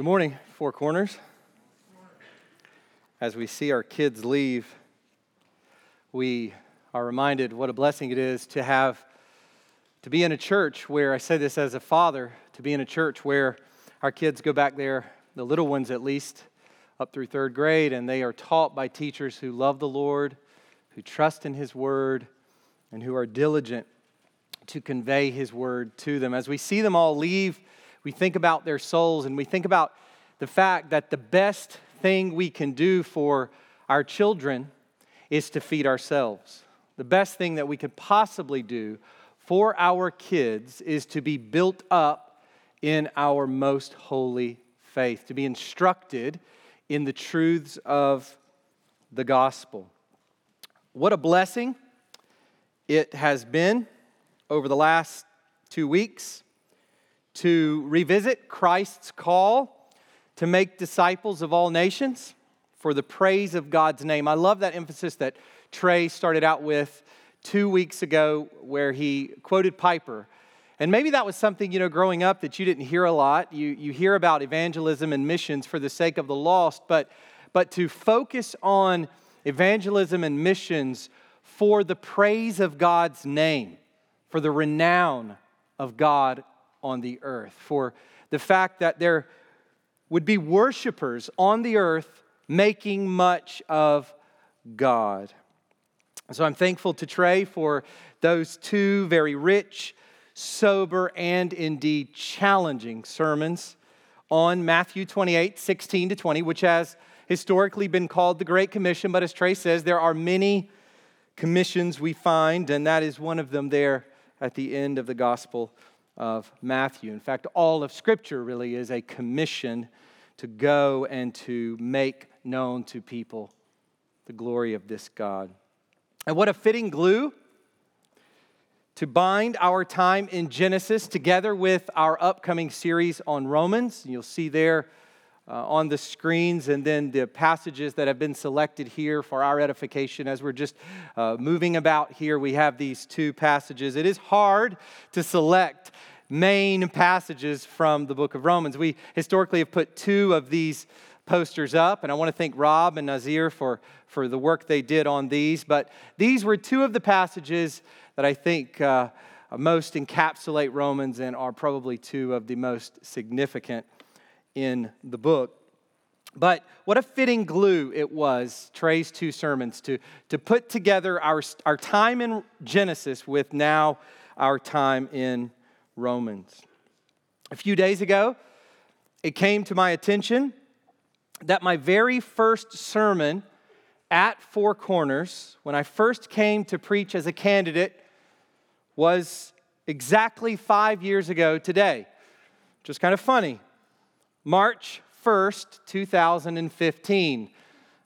Good morning, Four Corners. As we see our kids leave, we are reminded what a blessing it is to have, to be in a church where, I say this as a father, to be in a church where our kids go back there, the little ones at least, up through third grade, and they are taught by teachers who love the Lord, who trust in His Word, and who are diligent to convey His Word to them. As we see them all leave, we think about their souls and we think about the fact that the best thing we can do for our children is to feed ourselves. The best thing that we could possibly do for our kids is to be built up in our most holy faith, to be instructed in the truths of the gospel. What a blessing it has been over the last two weeks to revisit Christ's call to make disciples of all nations for the praise of God's name. I love that emphasis that Trey started out with two weeks ago, where he quoted Piper. And maybe that was something, you know, growing up that you didn't hear a lot. You, you hear about evangelism and missions for the sake of the lost, but, but to focus on evangelism and missions for the praise of God's name, for the renown of God on the earth, for the fact that there would be worshipers on the earth making much of God. So I'm thankful to Trey for those two very rich, sober, and indeed challenging sermons on Matthew 28 16 to 20, which has historically been called the Great Commission. But as Trey says, there are many commissions we find, and that is one of them there at the end of the Gospel of Matthew. In fact, all of Scripture really is a commission to go and to make known to people the glory of this God. And what a fitting glue to bind our time in Genesis together with our upcoming series on Romans. You'll see there uh, on the screens, and then the passages that have been selected here for our edification as we're just uh, moving about here. We have these two passages. It is hard to select main passages from the book of Romans. We historically have put two of these posters up, and I want to thank Rob and Nazir for, for the work they did on these. But these were two of the passages that I think uh, most encapsulate Romans and are probably two of the most significant in the book. But what a fitting glue it was, Trey's two sermons, to, to put together our, our time in Genesis with now our time in Romans. A few days ago, it came to my attention that my very first sermon at Four Corners, when I first came to preach as a candidate, was exactly five years ago today. Just kind of funny. March 1st, 2015.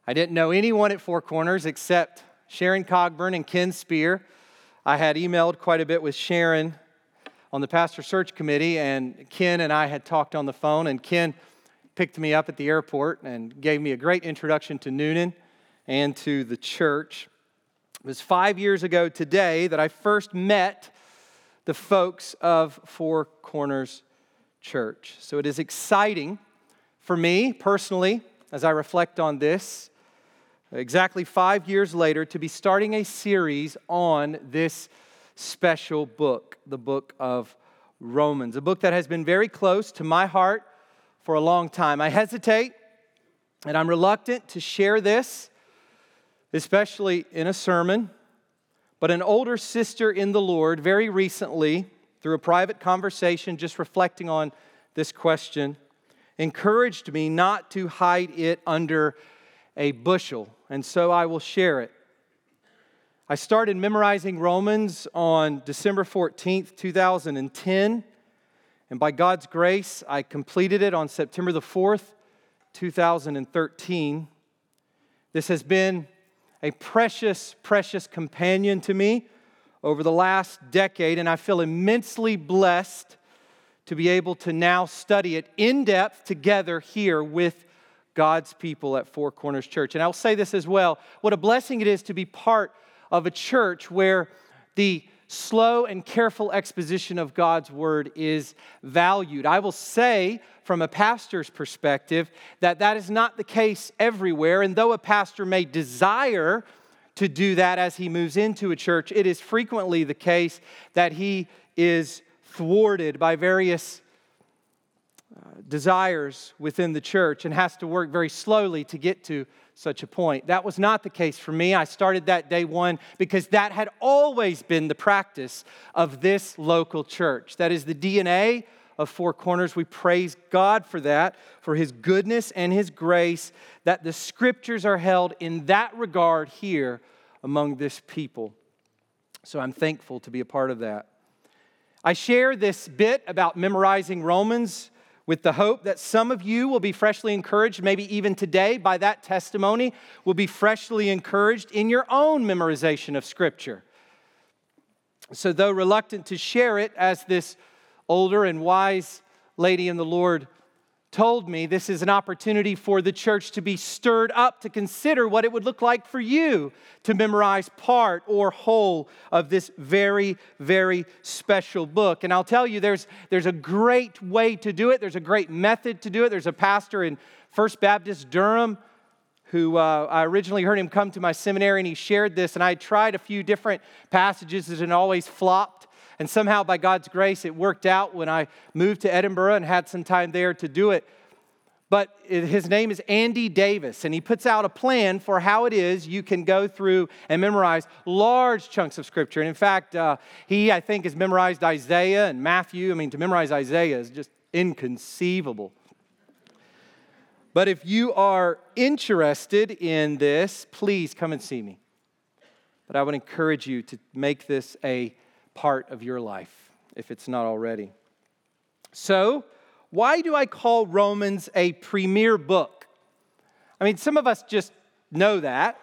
I didn't know anyone at Four Corners except Sharon Cogburn and Ken Spear. I had emailed quite a bit with Sharon on the pastor search committee, and Ken and I had talked on the phone, and Ken picked me up at the airport and gave me a great introduction to Newnan and to the church. It was five years ago today that I first met the folks of Four Corners Church. So it is exciting for me personally as I reflect on this, exactly five years later, to be starting a series on this special book, the book of Romans, a book that has been very close to my heart for a long time. I hesitate and I'm reluctant to share this, especially in a sermon, but an older sister in the Lord very recently, through a private conversation, just reflecting on this question, encouraged me not to hide it under a bushel, and so I will share it. I started memorizing Romans on December 14th, 2010. And by God's grace, I completed it on September the 4th, 2013. This has been a precious, precious companion to me over the last decade, and I feel immensely blessed to be able to now study it in depth together here with God's people at Four Corners Church. And I'll say this as well what a blessing it is to be part of a church where the slow and careful exposition of God's word is valued. I will say, from a pastor's perspective, that that is not the case everywhere. And though a pastor may desire to do that as he moves into a church, it is frequently the case that he is thwarted by various uh, desires within the church and has to work very slowly to get to such a point. That was not the case for me. I started that day one because that had always been the practice of this local church. That is the DNA of Four Corners. We praise God for that, for His goodness and His grace, that the scriptures are held in that regard here among this people. So I'm thankful to be a part of that. I share this bit about memorizing Romans with the hope that some of you will be freshly encouraged, maybe even today, by that testimony, will be freshly encouraged in your own memorization of Scripture. So, though reluctant to share it, as this older and wise lady in the Lord told me this is an opportunity for the church to be stirred up to consider what it would look like for you to memorize part or whole of this very, very special book. And I'll tell you, there's, there's a great way to do it, there's a great method to do it. There's a pastor in First Baptist Durham who uh, I originally heard him come to my seminary and he shared this, and I tried a few different passages and it always flopped. And somehow, by God's grace, it worked out when I moved to Edinburgh and had some time there to do it. But his name is Andy Davis, and he puts out a plan for how it is you can go through and memorize large chunks of Scripture. And in fact, uh, he, I think, has memorized Isaiah and Matthew. I mean, to memorize Isaiah is just inconceivable. But if you are interested in this, please come and see me. But I would encourage you to make this a part of your life if it's not already. So, why do I call Romans a premier book? I mean, some of us just know that.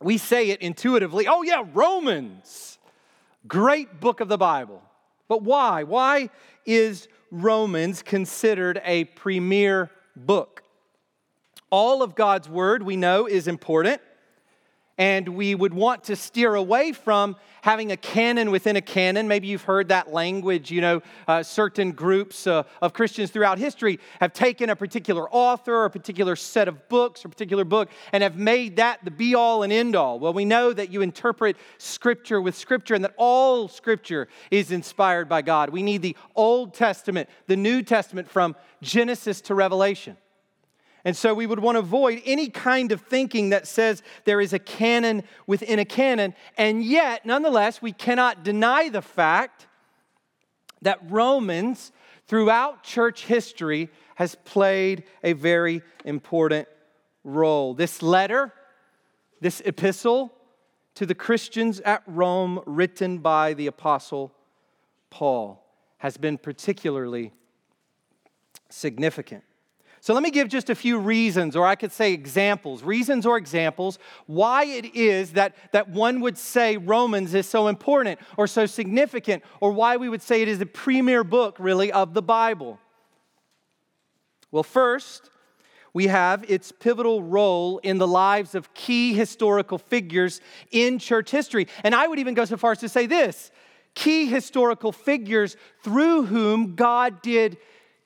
We say it intuitively oh, yeah, Romans, great book of the Bible. But why? Why is Romans considered a premier book? All of God's word, we know, is important and we would want to steer away from having a canon within a canon. Maybe you've heard that language. You know, uh, certain groups uh, of Christians throughout history have taken a particular author or a particular set of books or particular book and have made that the be all and end all. Well, we know that you interpret Scripture with Scripture and that all Scripture is inspired by God. We need the Old Testament, the New Testament from Genesis to Revelation. And so we would want to avoid any kind of thinking that says there is a canon within a canon. And yet, nonetheless, we cannot deny the fact that Romans, throughout church history, has played a very important role. This letter, this epistle to the Christians at Rome, written by the Apostle Paul, has been particularly significant. So let me give just a few reasons, or I could say examples, reasons or examples, why it is that, that one would say Romans is so important or so significant, or why we would say it is the premier book, really, of the Bible. Well, first, we have its pivotal role in the lives of key historical figures in church history. And I would even go so far as to say this key historical figures through whom God did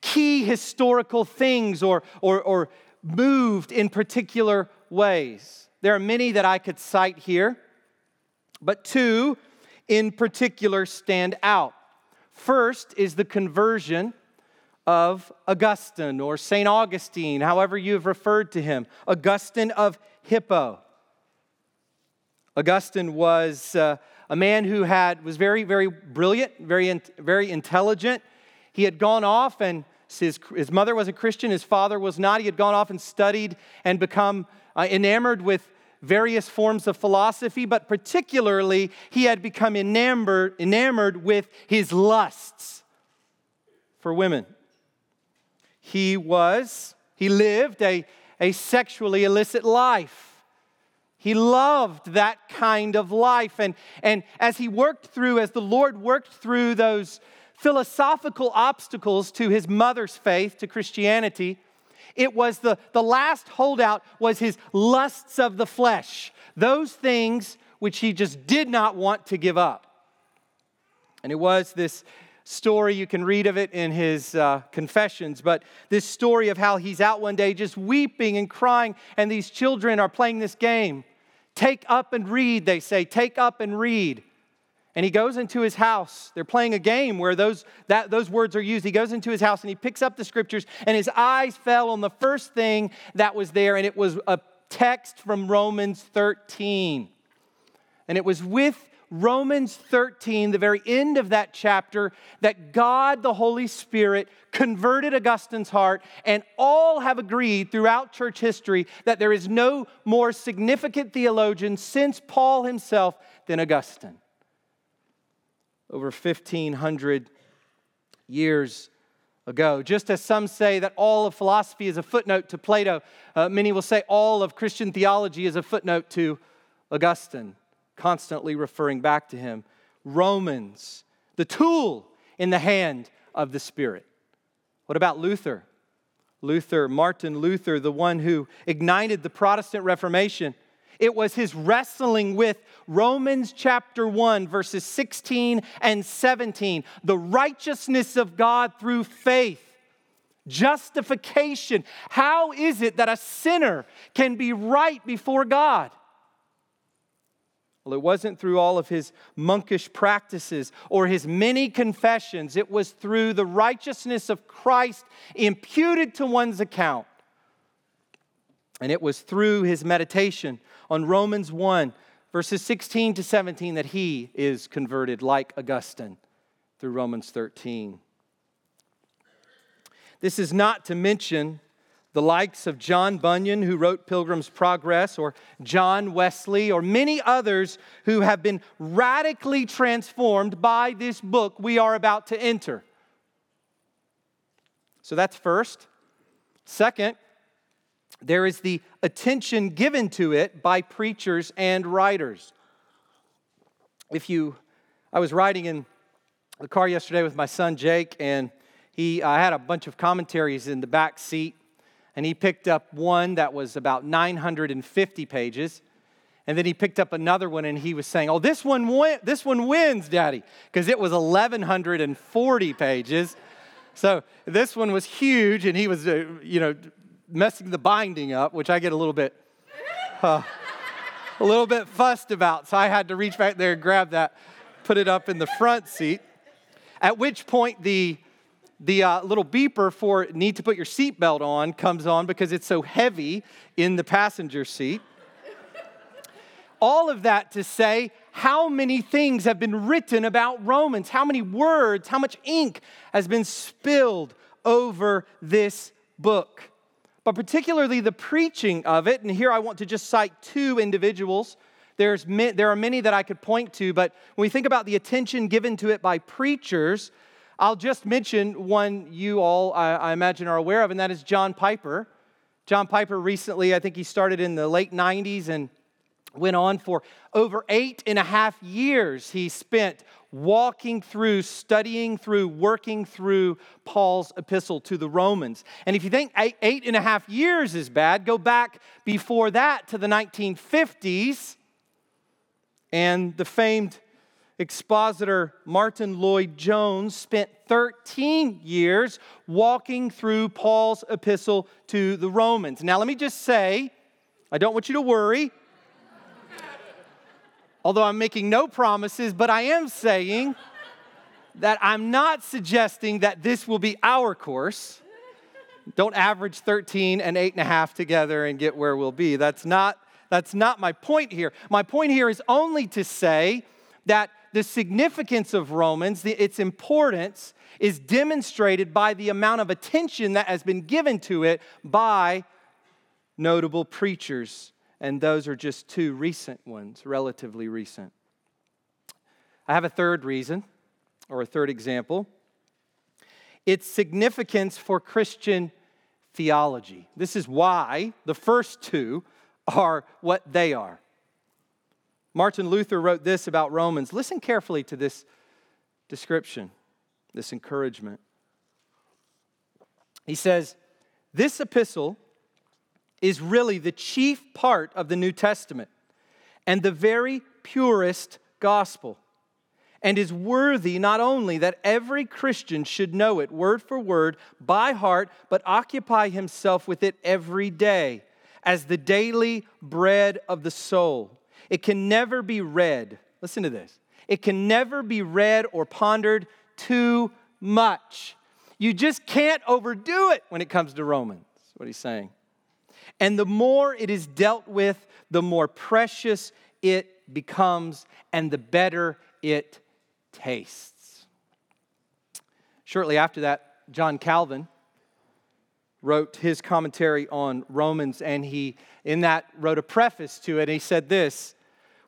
key historical things or, or, or moved in particular ways. There are many that I could cite here, but two in particular stand out. First is the conversion of Augustine or St. Augustine, however you have referred to him, Augustine of Hippo. Augustine was uh, a man who had, was very, very brilliant, very, very intelligent. He had gone off and his, his mother was a Christian, his father was not. He had gone off and studied and become uh, enamored with various forms of philosophy, but particularly he had become enamored, enamored with his lusts for women. He was, he lived a, a sexually illicit life. He loved that kind of life. And, and as he worked through, as the Lord worked through those philosophical obstacles to his mother's faith, to Christianity. It was the, the last holdout was his lusts of the flesh. Those things which he just did not want to give up. And it was this story, you can read of it in his uh, confessions, but this story of how he's out one day just weeping and crying, and these children are playing this game. Take up and read, they say, take up and read. And he goes into his house. They're playing a game where those, that, those words are used. He goes into his house and he picks up the scriptures, and his eyes fell on the first thing that was there, and it was a text from Romans 13. And it was with Romans 13, the very end of that chapter, that God the Holy Spirit converted Augustine's heart, and all have agreed throughout church history that there is no more significant theologian since Paul himself than Augustine. Over 1,500 years ago. Just as some say that all of philosophy is a footnote to Plato, uh, many will say all of Christian theology is a footnote to Augustine constantly referring back to him. Romans, the tool in the hand of the Spirit. What about Luther? Luther, Martin Luther, the one who ignited the Protestant Reformation. It was his wrestling with Romans chapter 1, verses 16 and 17, the righteousness of God through faith, justification. How is it that a sinner can be right before God? Well, it wasn't through all of his monkish practices or his many confessions. It was through the righteousness of Christ imputed to one's account. And it was through his meditation on Romans 1, verses 16 to 17, that he is converted like Augustine through Romans 13. This is not to mention the likes of John Bunyan, who wrote Pilgrim's Progress, or John Wesley, or many others who have been radically transformed by this book we are about to enter. So that's first. Second, there is the attention given to it by preachers and writers. If you, I was riding in the car yesterday with my son Jake, and he, I had a bunch of commentaries in the back seat and he picked up one that was about 950 pages. And then he picked up another one and he was saying, Oh, this one, win- this one wins, Daddy, because it was 1,140 pages. So this one was huge and he was, uh, you know, messing the binding up, which I get a little bit, uh, a little bit fussed about. So I had to reach back there and grab that, put it up in the front seat. At which point the the uh, little beeper for need to put your seatbelt on comes on because it's so heavy in the passenger seat. All of that to say, how many things have been written about Romans? How many words, how much ink has been spilled over this book? But particularly the preaching of it, and here I want to just cite two individuals. There's, there are many that I could point to, but when we think about the attention given to it by preachers, I'll just mention one you all, I, I, imagine, are aware of, and that is John Piper. John Piper recently, I think he started in the late 90s and went on for over eight and a half years. He spent walking through, studying through, working through Paul's epistle to the Romans. And if you think eight, eight and a half years is bad, go back before that to the 1950s and the famed expositor Martyn Lloyd-Jones spent 13 years walking through Paul's epistle to the Romans. Now, let me just say, I don't want you to worry, although I'm making no promises, but I am saying that I'm not suggesting that this will be our course. Don't average 13 and 8.5 together and get where we'll be. That's not, that's not my point here. My point here is only to say that the significance of Romans, the, its importance, is demonstrated by the amount of attention that has been given to it by notable preachers. And those are just two recent ones, relatively recent. I have a third reason, or a third example. Its significance for Christian theology. This is why the first two are what they are. Martin Luther wrote this about Romans. Listen carefully to this description, this encouragement. He says, This epistle is really the chief part of the New Testament and the very purest gospel and is worthy not only that every Christian should know it word for word by heart, but occupy himself with it every day as the daily bread of the soul. It can never be read, listen to this, it can never be read or pondered too much. You just can't overdo it when it comes to Romans, what he's saying. And the more it is dealt with, the more precious it becomes and the better it tastes. Shortly after that, John Calvin wrote his commentary on Romans, and he, in that, wrote a preface to it. he said this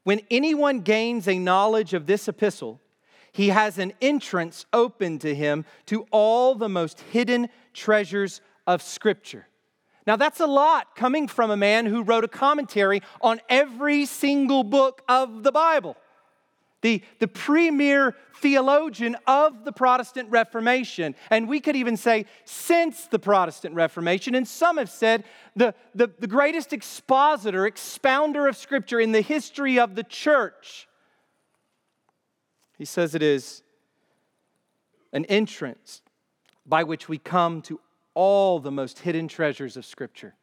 When anyone gains a knowledge of this epistle, he has an entrance open to him to all the most hidden treasures of Scripture. Now, that's a lot coming from a man who wrote a commentary on every single book of the Bible. The, the premier theologian of the Protestant Reformation. And we could even say since the Protestant Reformation. And some have said the, the, the greatest expositor, expounder of Scripture in the history of the church. He says it is an entrance by which we come to all the most hidden treasures of Scripture.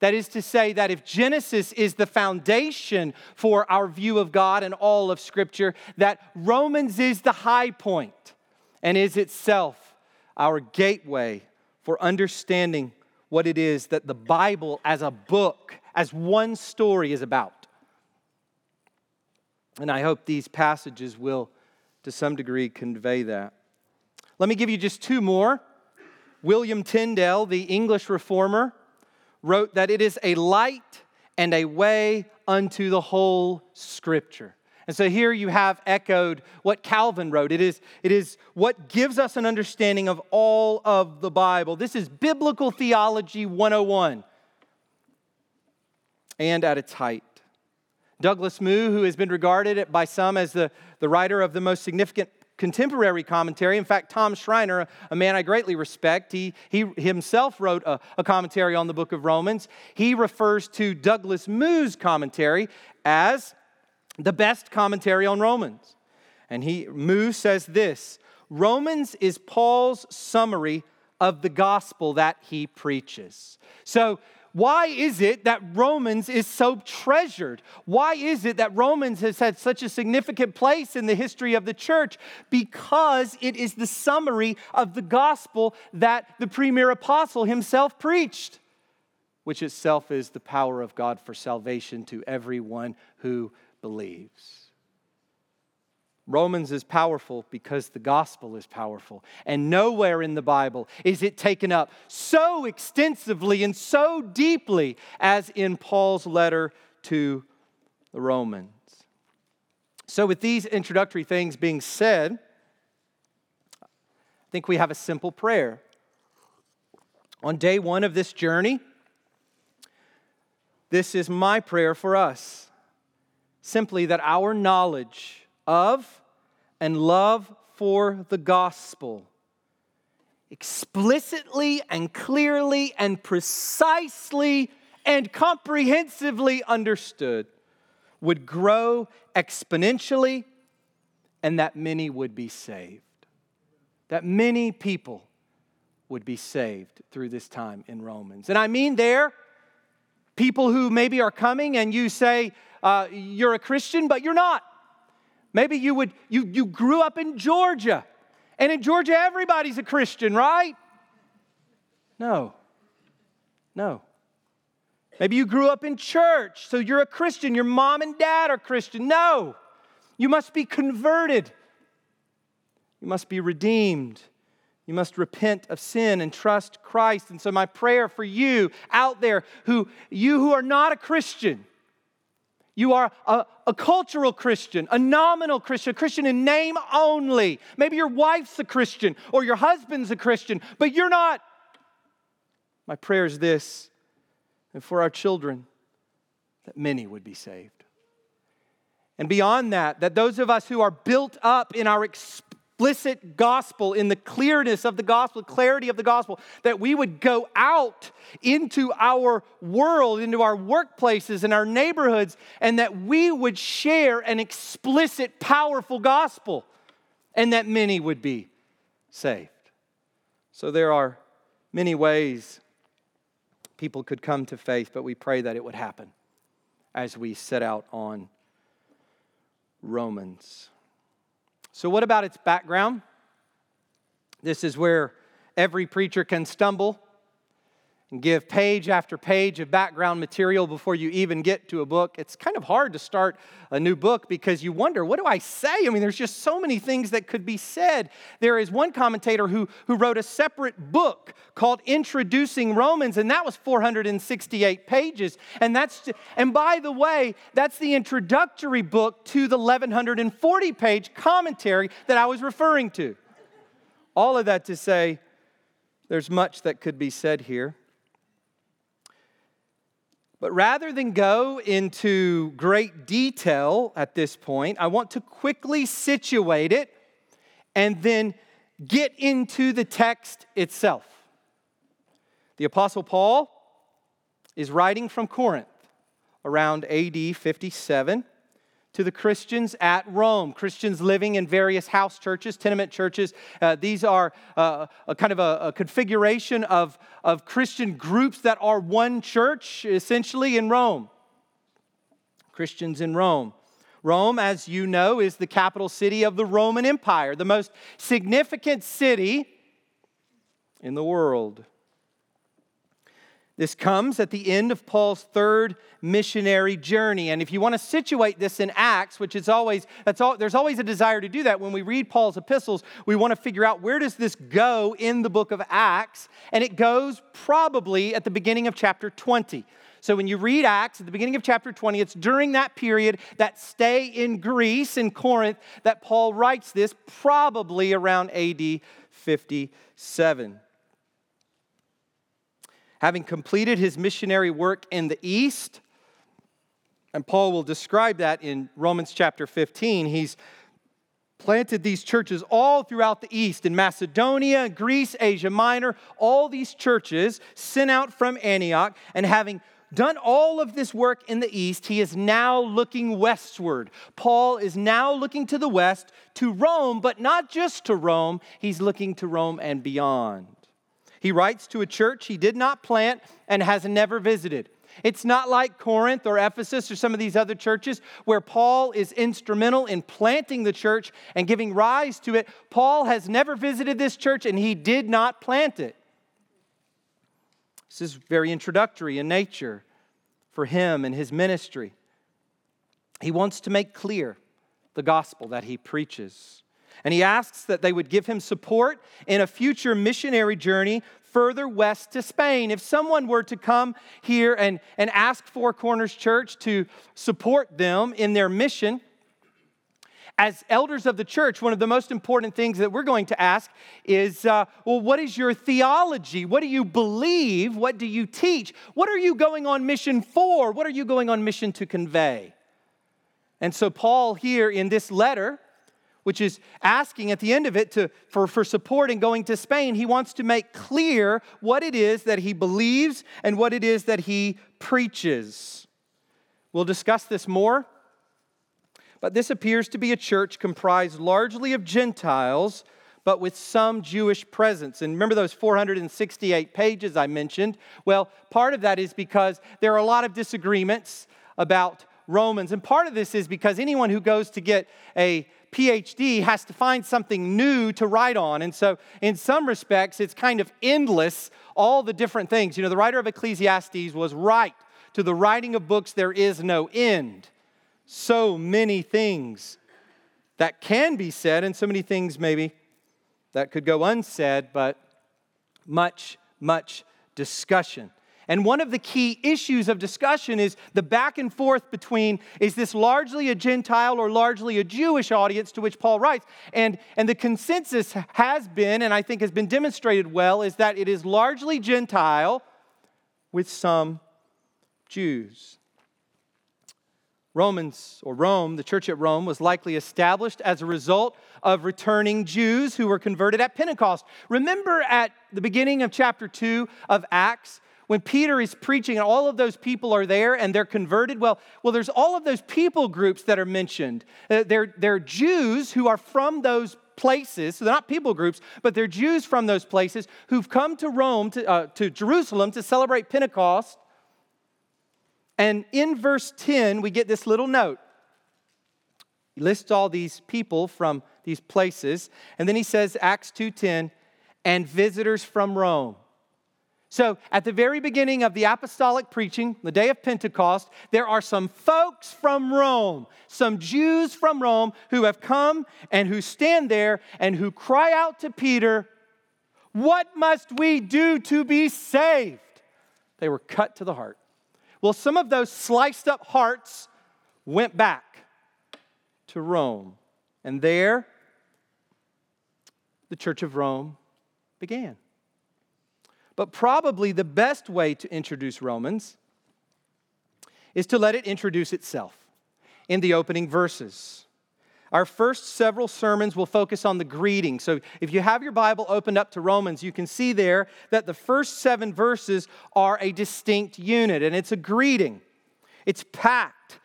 That is to say, that if Genesis is the foundation for our view of God and all of Scripture, that Romans is the high point and is itself our gateway for understanding what it is that the Bible as a book, as one story, is about. And I hope these passages will, to some degree, convey that. Let me give you just two more William Tyndale, the English reformer, wrote that it is a light and a way unto the whole scripture. And so here you have echoed what Calvin wrote. It is, it is what gives us an understanding of all of the Bible. This is Biblical Theology 101 and at its height. Douglas Moo, who has been regarded by some as the, the writer of the most significant contemporary commentary. In fact, Tom Schreiner, a man I greatly respect, he, he himself wrote a, a commentary on the book of Romans. He refers to Douglas Moo's commentary as the best commentary on Romans. And he, Moo says this Romans is Paul's summary of the gospel that he preaches. So why is it that Romans is so treasured? Why is it that Romans has had such a significant place in the history of the church? Because it is the summary of the gospel that the premier apostle himself preached, which itself is the power of God for salvation to everyone who believes. Romans is powerful because the gospel is powerful. And nowhere in the Bible is it taken up so extensively and so deeply as in Paul's letter to the Romans. So, with these introductory things being said, I think we have a simple prayer. On day one of this journey, this is my prayer for us simply that our knowledge of and love for the gospel explicitly and clearly and precisely and comprehensively understood would grow exponentially and that many would be saved. That many people would be saved through this time in Romans. And I mean there, people who maybe are coming and you say uh, you're a Christian, but you're not. Maybe you would you you grew up in Georgia. And in Georgia everybody's a Christian, right? No. No. Maybe you grew up in church, so you're a Christian. Your mom and dad are Christian. No. You must be converted. You must be redeemed. You must repent of sin and trust Christ. And so my prayer for you out there who you who are not a Christian, you are a, a, cultural Christian, a nominal Christian, a Christian in name only. Maybe your wife's a Christian or your husband's a Christian, but you're not. My prayer is this, and for our children, that many would be saved. And beyond that, that those of us who are built up in our explicit gospel, in the clearness of the gospel, clarity of the gospel, that we would go out into our world, into our workplaces and our neighborhoods, and that we would share an explicit, powerful gospel, and that many would be saved. So there are many ways people could come to faith, but we pray that it would happen as we set out on Romans. So, what about its background? This is where every preacher can stumble give page after page of background material before you even get to a book. It's kind of hard to start a new book because you wonder, what do I say? I mean, there's just so many things that could be said. There is one commentator who, who wrote a separate book called Introducing Romans, and that was 468 pages. And that's and by the way, that's the introductory book to the 1140 page commentary that I was referring to. All of that to say, there's much that could be said here. But rather than go into great detail at this point, I want to quickly situate it and then get into the text itself. The Apostle Paul is writing from Corinth around AD 57 to the Christians at Rome, Christians living in various house churches, tenement churches. Uh, these are uh, a kind of a, a, configuration of, of Christian groups that are one church, essentially, in Rome. Christians in Rome. Rome, as you know, is the capital city of the Roman Empire, the most significant city in the world. This comes at the end of Paul's third missionary journey. And if you want to situate this in Acts, which is always, that's all, there's always a desire to do that. When we read Paul's epistles, we want to figure out where does this go in the book of Acts? And it goes probably at the beginning of chapter 20. So when you read Acts at the beginning of chapter 20, it's during that period, that stay in Greece, in Corinth, that Paul writes this, probably around AD 57 having completed his missionary work in the East, and Paul will describe that in Romans chapter 15. He's planted these churches all throughout the East, in Macedonia, Greece, Asia Minor, all these churches sent out from Antioch, and having done all of this work in the East, he is now looking westward. Paul is now looking to the west, to Rome, but not just to Rome, he's looking to Rome and beyond. He writes to a church he did not plant and has never visited. It's not like Corinth or Ephesus or some of these other churches where Paul is instrumental in planting the church and giving rise to it. Paul has never visited this church and he did not plant it. This is very introductory in nature for him and his ministry. He wants to make clear the gospel that he preaches. And he asks that they would give him support in a future missionary journey further west to Spain. If someone were to come here and, and ask Four Corners Church to support them in their mission, as elders of the church, one of the most important things that we're going to ask is uh, well, what is your theology? What do you believe? What do you teach? What are you going on mission for? What are you going on mission to convey? And so, Paul, here in this letter, which is asking at the end of it to, for, for support in going to Spain. He wants to make clear what it is that he believes and what it is that he preaches. We'll discuss this more, but this appears to be a church comprised largely of Gentiles, but with some Jewish presence. And remember those 468 pages I mentioned? Well, part of that is because there are a lot of disagreements about Romans. And part of this is because anyone who goes to get a PhD has to find something new to write on. And so, in some respects, it's kind of endless, all the different things. You know, the writer of Ecclesiastes was right. To the writing of books, there is no end. So many things that can be said, and so many things maybe that could go unsaid, but much, much discussion. And one of the key issues of discussion is the back and forth between is this largely a Gentile or largely a Jewish audience to which Paul writes? And, and the consensus has been, and I think has been demonstrated well, is that it is largely Gentile with some Jews. Romans or Rome, the church at Rome, was likely established as a result of returning Jews who were converted at Pentecost. Remember at the beginning of chapter 2 of Acts when Peter is preaching and all of those people are there and they're converted? Well, well there's all of those people groups that are mentioned. Uh, they're, they're Jews who are from those places, so they're not people groups, but they're Jews from those places who've come to Rome, to, uh, to Jerusalem to celebrate Pentecost and in verse 10, we get this little note. He lists all these people from these places, and then he says, Acts 2:10, and visitors from Rome. So, at the very beginning of the apostolic preaching, the day of Pentecost, there are some folks from Rome, some Jews from Rome who have come and who stand there and who cry out to Peter, What must we do to be saved? They were cut to the heart. Well, some of those sliced up hearts went back to Rome. And there, the Church of Rome began. But probably the best way to introduce Romans is to let it introduce itself in the opening verses. Our first several sermons will focus on the greeting. So if you have your Bible opened up to Romans, you can see there that the first seven verses are a distinct unit, and it's a greeting. It's packed.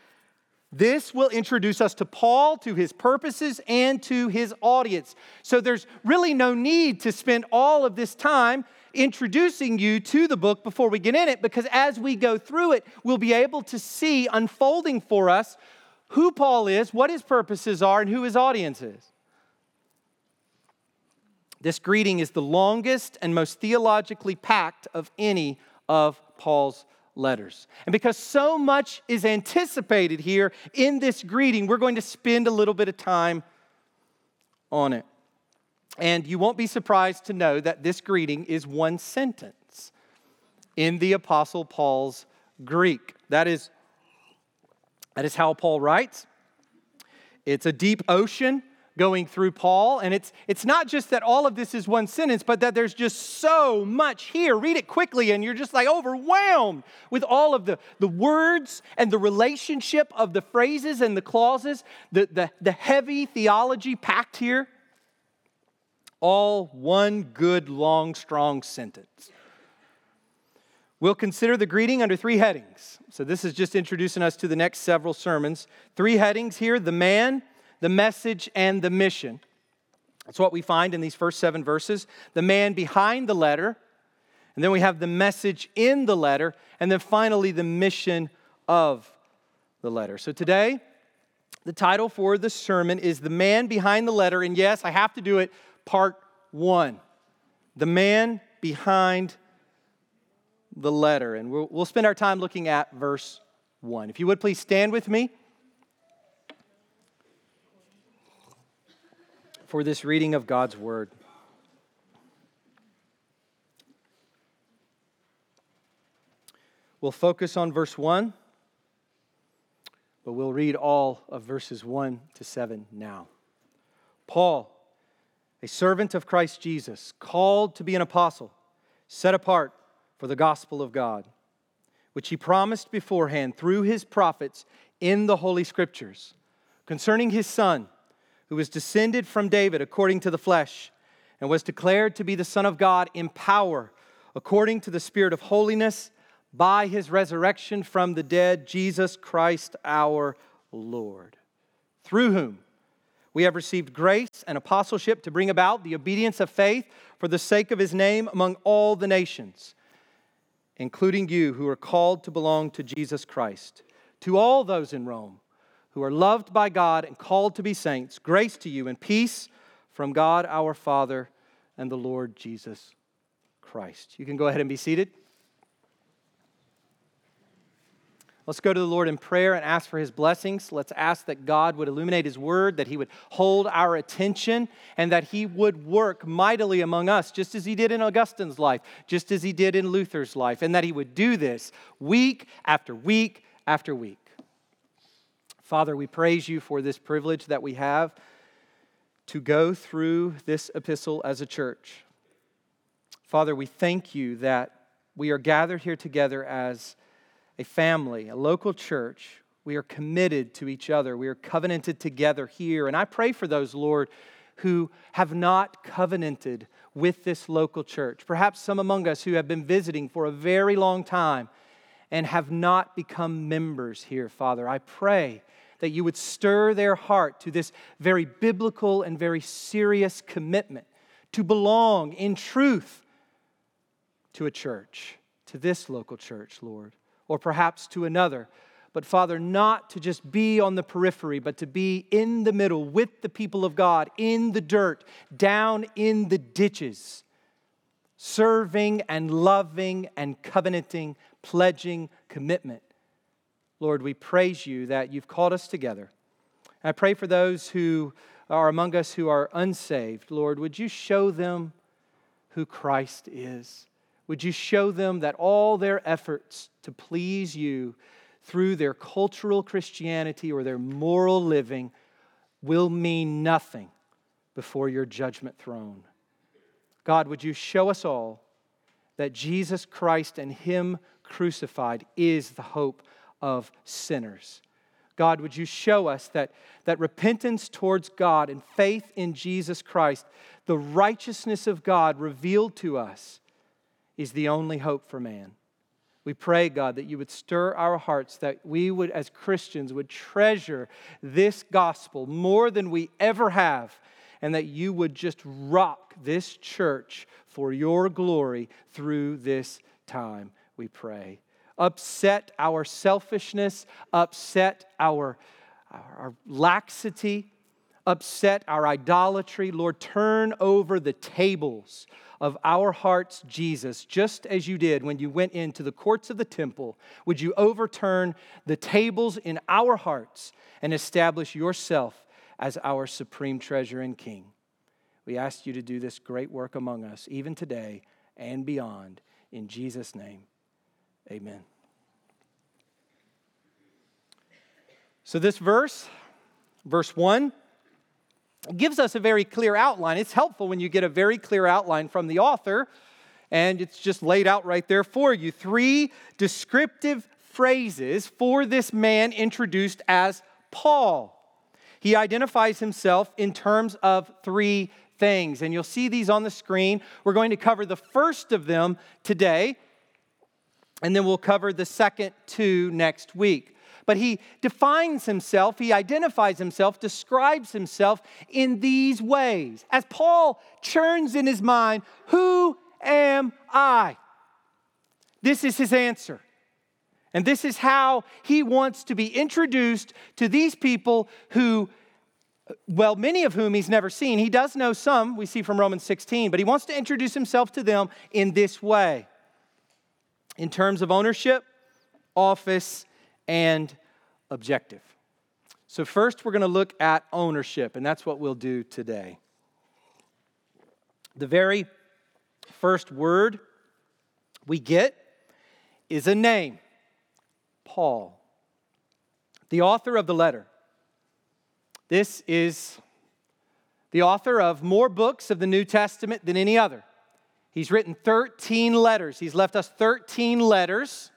This will introduce us to Paul, to his purposes, and to his audience. So there's really no need to spend all of this time introducing you to the book before we get in it, because as we go through it, we'll be able to see unfolding for us who Paul is, what his purposes are, and who his audience is. This greeting is the longest and most theologically packed of any of Paul's letters. And because so much is anticipated here in this greeting, we're going to spend a little bit of time on it. And you won't be surprised to know that this greeting is one sentence in the Apostle Paul's Greek. That is that is how Paul writes. It's a deep ocean going through Paul. And it's, it's not just that all of this is one sentence, but that there's just so much here. Read it quickly, and you're just like overwhelmed with all of the, the words and the relationship of the phrases and the clauses, the, the, the heavy theology packed here. All one good, long, strong sentence. We'll consider the greeting under three headings. So, this is just introducing us to the next several sermons. Three headings here the man, the message, and the mission. That's what we find in these first seven verses. The man behind the letter, and then we have the message in the letter, and then finally the mission of the letter. So, today, the title for the sermon is The Man Behind the Letter. And yes, I have to do it part one. The Man Behind the letter. And we'll, we'll spend our time looking at verse 1. If you would please stand with me for this reading of God's word. We'll focus on verse 1, but we'll read all of verses 1 to 7 now. Paul, a servant of Christ Jesus, called to be an apostle, set apart for the gospel of God, which he promised beforehand through his prophets in the Holy Scriptures, concerning his Son, who was descended from David according to the flesh, and was declared to be the Son of God in power, according to the Spirit of holiness, by his resurrection from the dead, Jesus Christ our Lord, through whom we have received grace and apostleship to bring about the obedience of faith for the sake of his name among all the nations including you who are called to belong to Jesus Christ. To all those in Rome who are loved by God and called to be saints, grace to you and peace from God our Father and the Lord Jesus Christ. You can go ahead and be seated. Let's go to the Lord in prayer and ask for his blessings. Let's ask that God would illuminate his word, that he would hold our attention, and that he would work mightily among us, just as he did in Augustine's life, just as he did in Luther's life, and that he would do this week after week after week. Father, we praise you for this privilege that we have to go through this epistle as a church. Father, we thank you that we are gathered here together as a family, a local church, We are committed to each other. We are covenanted together here. And I pray for those, Lord, who have not covenanted with this local church. Perhaps some among us who have been visiting for a very long time and have not become members here, Father. I pray that you would stir their heart to this very biblical and very serious commitment to belong in truth to a church, to this local church, Lord, or perhaps to another. But Father, not to just be on the periphery, but to be in the middle with the people of God, in the dirt, down in the ditches, serving and loving and covenanting, pledging commitment Lord, we praise you that you've called us together. I pray for those who are among us who are unsaved. Lord, would you show them who Christ is? Would you show them that all their efforts to please you through their cultural Christianity or their moral living will mean nothing before your judgment throne? God, would you show us all that Jesus Christ and Him crucified is the hope of sinners. God, would you show us that, that repentance towards God and faith in Jesus Christ, the righteousness of God revealed to us, is the only hope for man. We pray, God, that you would stir our hearts, that we would, as Christians, would treasure this gospel more than we ever have, and that you would just rock this church for your glory through this time, we pray upset our selfishness, upset our, our laxity, upset our idolatry. Lord, turn over the tables of our hearts, Jesus, just as you did when you went into the courts of the temple. Would you overturn the tables in our hearts and establish yourself as our supreme treasure and king? We ask you to do this great work among us, even today and beyond. In Jesus' name. Amen. So, this verse, verse 1, gives us a very clear outline. It's helpful when you get a very clear outline from the author, and it's just laid out right there for you. Three descriptive phrases for this man introduced as Paul. He identifies himself in terms of three things, and you'll see these on the screen. We're going to cover the first of them today and then we'll cover the second two next week. But he defines himself, he identifies himself, describes himself in these ways. As Paul churns in his mind, Who am I? This is his answer. And this is how he wants to be introduced to these people who, well, many of whom he's never seen. He does know some, we see from Romans 16, but he wants to introduce himself to them in this way in terms of ownership, office, and objective. So, first, we're going to look at ownership, and that's what we'll do today. The very first word we get is a name Paul, the author of the letter. This is the author of more books of the New Testament than any other. He's written 13 letters. He's left us 13 letters,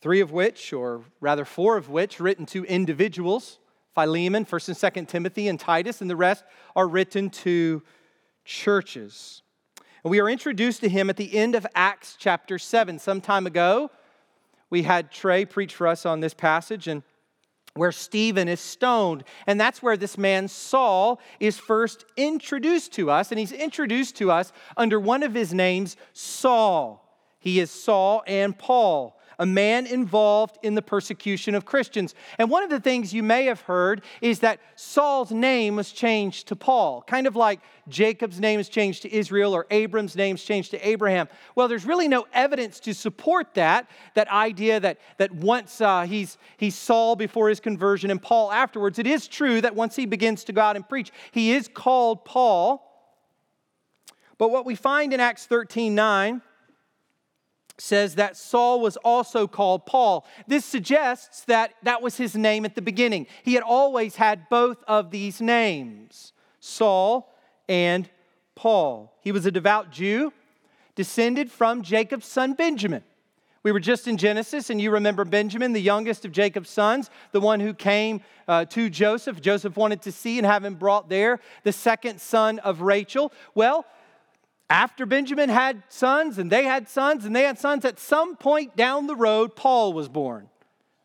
three of which, or rather four of which, written to individuals Philemon, 1st and 2nd Timothy, and Titus, and the rest are written to churches. And we are introduced to him at the end of Acts chapter 7. Some time ago, we had Trey preach for us on this passage, and where Stephen is stoned. And that's where this man Saul is first introduced to us. And he's introduced to us under one of his names, Saul. He is Saul and Paul a man involved in the persecution of Christians. And one of the things you may have heard is that Saul's name was changed to Paul, kind of like Jacob's name is changed to Israel or Abram's name is changed to Abraham. Well, there's really no evidence to support that, that idea that, that once uh, he's, he's Saul before his conversion and Paul afterwards. It is true that once he begins to go out and preach, he is called Paul. But what we find in Acts 13 9 says that Saul was also called Paul. This suggests that that was his name at the beginning. He had always had both of these names, Saul and Paul. He was a devout Jew, descended from Jacob's son Benjamin. We were just in Genesis, and you remember Benjamin, the youngest of Jacob's sons, the one who came uh, to Joseph. Joseph wanted to see and have him brought there, the second son of Rachel. Well, after Benjamin had sons, and they had sons, and they had sons, at some point down the road, Paul was born,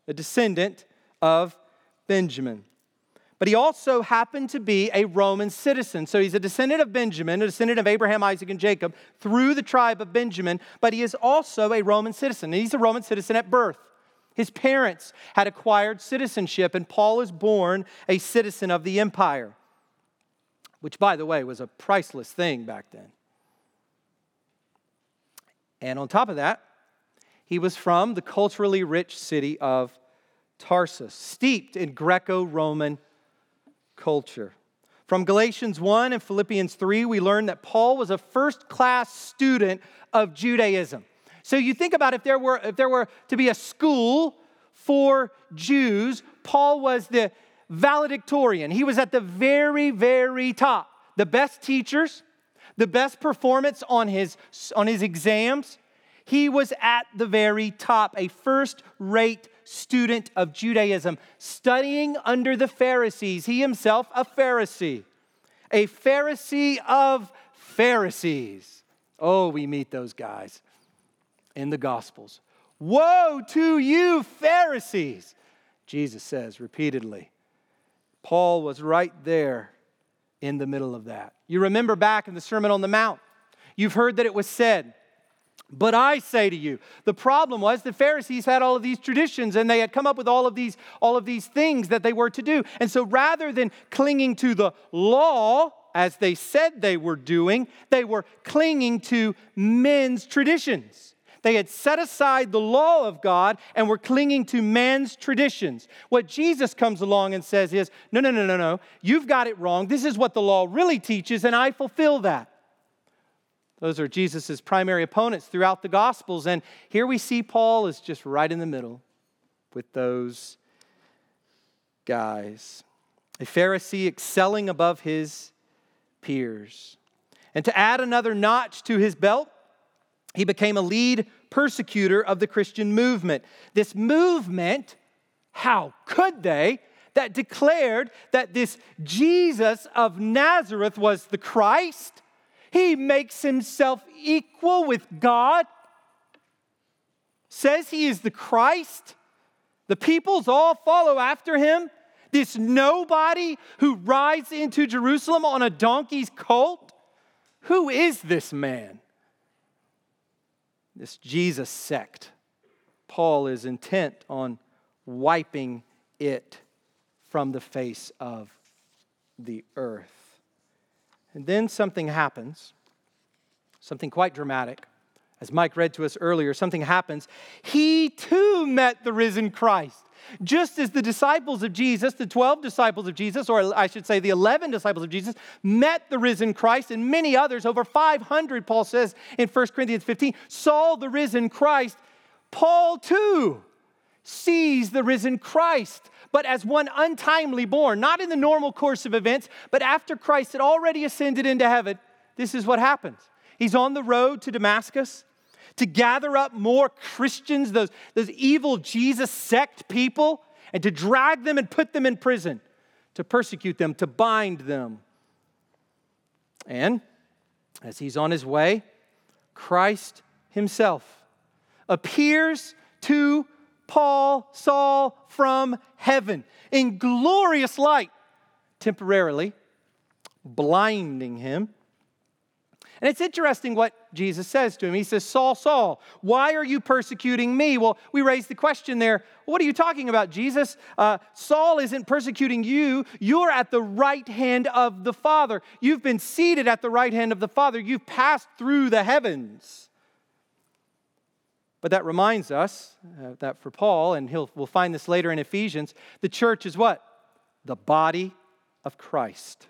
a descendant of Benjamin but he also happened to be a Roman citizen. So he's a descendant of Benjamin, a descendant of Abraham, Isaac, and Jacob through the tribe of Benjamin, but he is also a Roman citizen. he's a Roman citizen at birth. His parents had acquired citizenship, and Paul is born a citizen of the empire, which, by the way, was a priceless thing back then. And on top of that, he was from the culturally rich city of Tarsus, steeped in Greco Roman culture. From Galatians 1 and Philippians 3, we learn that Paul was a first class student of Judaism. So you think about if there were if there were to be a school for Jews, Paul was the valedictorian. He was at the very very top. The best teachers, the best performance on his on his exams. He was at the very top, a first rate student of Judaism, studying under the Pharisees. He himself, a Pharisee, a Pharisee of Pharisees. Oh, we meet those guys in the Gospels. Woe to you, Pharisees! Jesus says repeatedly. Paul was right there in the middle of that. You remember back in the Sermon on the Mount, you've heard that it was said, but I say to you, the problem was the Pharisees had all of these traditions and they had come up with all of these all of these things that they were to do. And so rather than clinging to the law as they said they were doing, they were clinging to men's traditions. They had set aside the law of God and were clinging to man's traditions. What Jesus comes along and says is, no, no, no, no, no. You've got it wrong. This is what the law really teaches, and I fulfill that. Those are Jesus' primary opponents throughout the Gospels. And here we see Paul is just right in the middle with those guys. A Pharisee excelling above his peers. And to add another notch to his belt, he became a lead persecutor of the Christian movement. This movement, how could they, that declared that this Jesus of Nazareth was the Christ? He makes himself equal with God, says he is the Christ. The peoples all follow after him. This nobody who rides into Jerusalem on a donkey's colt. Who is this man? This Jesus sect. Paul is intent on wiping it from the face of the earth. And then something happens, something quite dramatic. As Mike read to us earlier, something happens. He too met the risen Christ. Just as the disciples of Jesus, the 12 disciples of Jesus, or I should say the 11 disciples of Jesus, met the risen Christ, and many others, over 500, Paul says in 1 Corinthians 15, saw the risen Christ, Paul too sees the risen Christ but as one untimely born, not in the normal course of events, but after Christ had already ascended into heaven. This is what happens. He's on the road to Damascus to gather up more Christians, those, those evil Jesus sect people, and to drag them and put them in prison, to persecute them, to bind them. And as he's on his way, Christ himself appears to Paul Saul from heaven in glorious light, temporarily blinding him. And it's interesting what Jesus says to him. He says, Saul, Saul, why are you persecuting me? Well, we raised the question there what are you talking about, Jesus? Uh, Saul isn't persecuting you. You're at the right hand of the Father. You've been seated at the right hand of the Father. You've passed through the heavens. But that reminds us uh, that for Paul, and he'll, we'll find this later in Ephesians, the church is what? The body of Christ.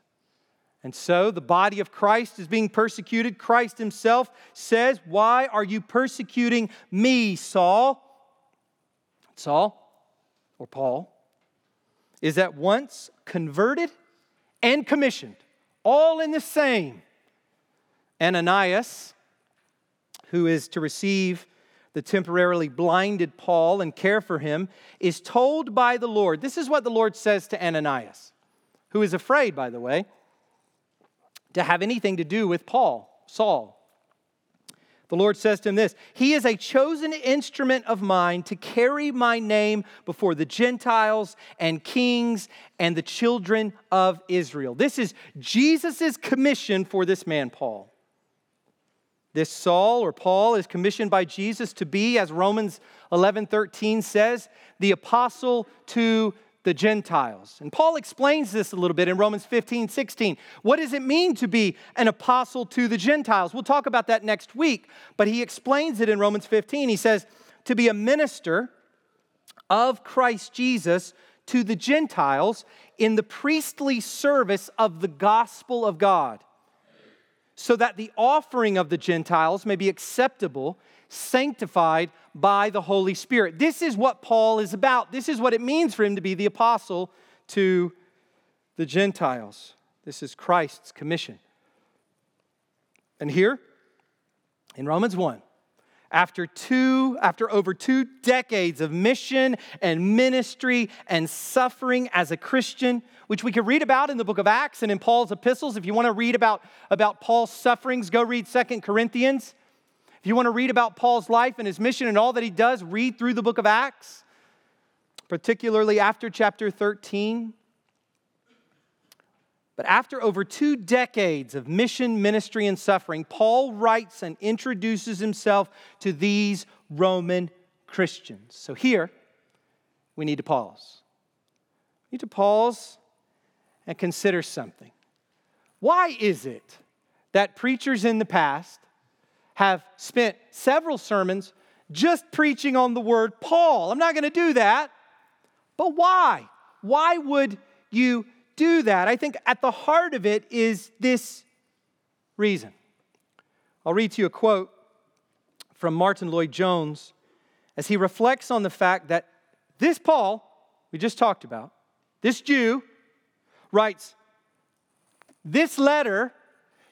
And so the body of Christ is being persecuted. Christ himself says, Why are you persecuting me, Saul? Saul, or Paul, is at once converted and commissioned, all in the same. Ananias, who is to receive the temporarily blinded Paul and care for him, is told by the Lord. This is what the Lord says to Ananias, who is afraid, by the way, to have anything to do with Paul, Saul. The Lord says to him this He is a chosen instrument of mine to carry my name before the Gentiles and kings and the children of Israel. This is Jesus' commission for this man, Paul. This Saul or Paul is commissioned by Jesus to be, as Romans 11 13 says, the apostle to the Gentiles. And Paul explains this a little bit in Romans 15, 16. What does it mean to be an apostle to the Gentiles? We'll talk about that next week, but he explains it in Romans 15. He says, to be a minister of Christ Jesus to the Gentiles in the priestly service of the gospel of God, so that the offering of the Gentiles may be acceptable sanctified by the Holy Spirit. This is what Paul is about. This is what it means for him to be the apostle to the Gentiles. This is Christ's commission. And here in Romans 1, after two after over two decades of mission and ministry and suffering as a christian which we can read about in the book of acts and in paul's epistles if you want to read about, about paul's sufferings go read Second corinthians if you want to read about Paul's life and his mission and all that he does, read through the book of Acts, particularly after chapter 13. But after over two decades of mission, ministry, and suffering, Paul writes and introduces himself to these Roman Christians. So here, we need to pause. We need to pause and consider something. Why is it that preachers in the past have spent several sermons just preaching on the word Paul. I'm not going to do that. But why? Why would you do that? I think at the heart of it is this reason. I'll read to you a quote from Martyn Lloyd-Jones as he reflects on the fact that this Paul, we just talked about, this Jew, writes this letter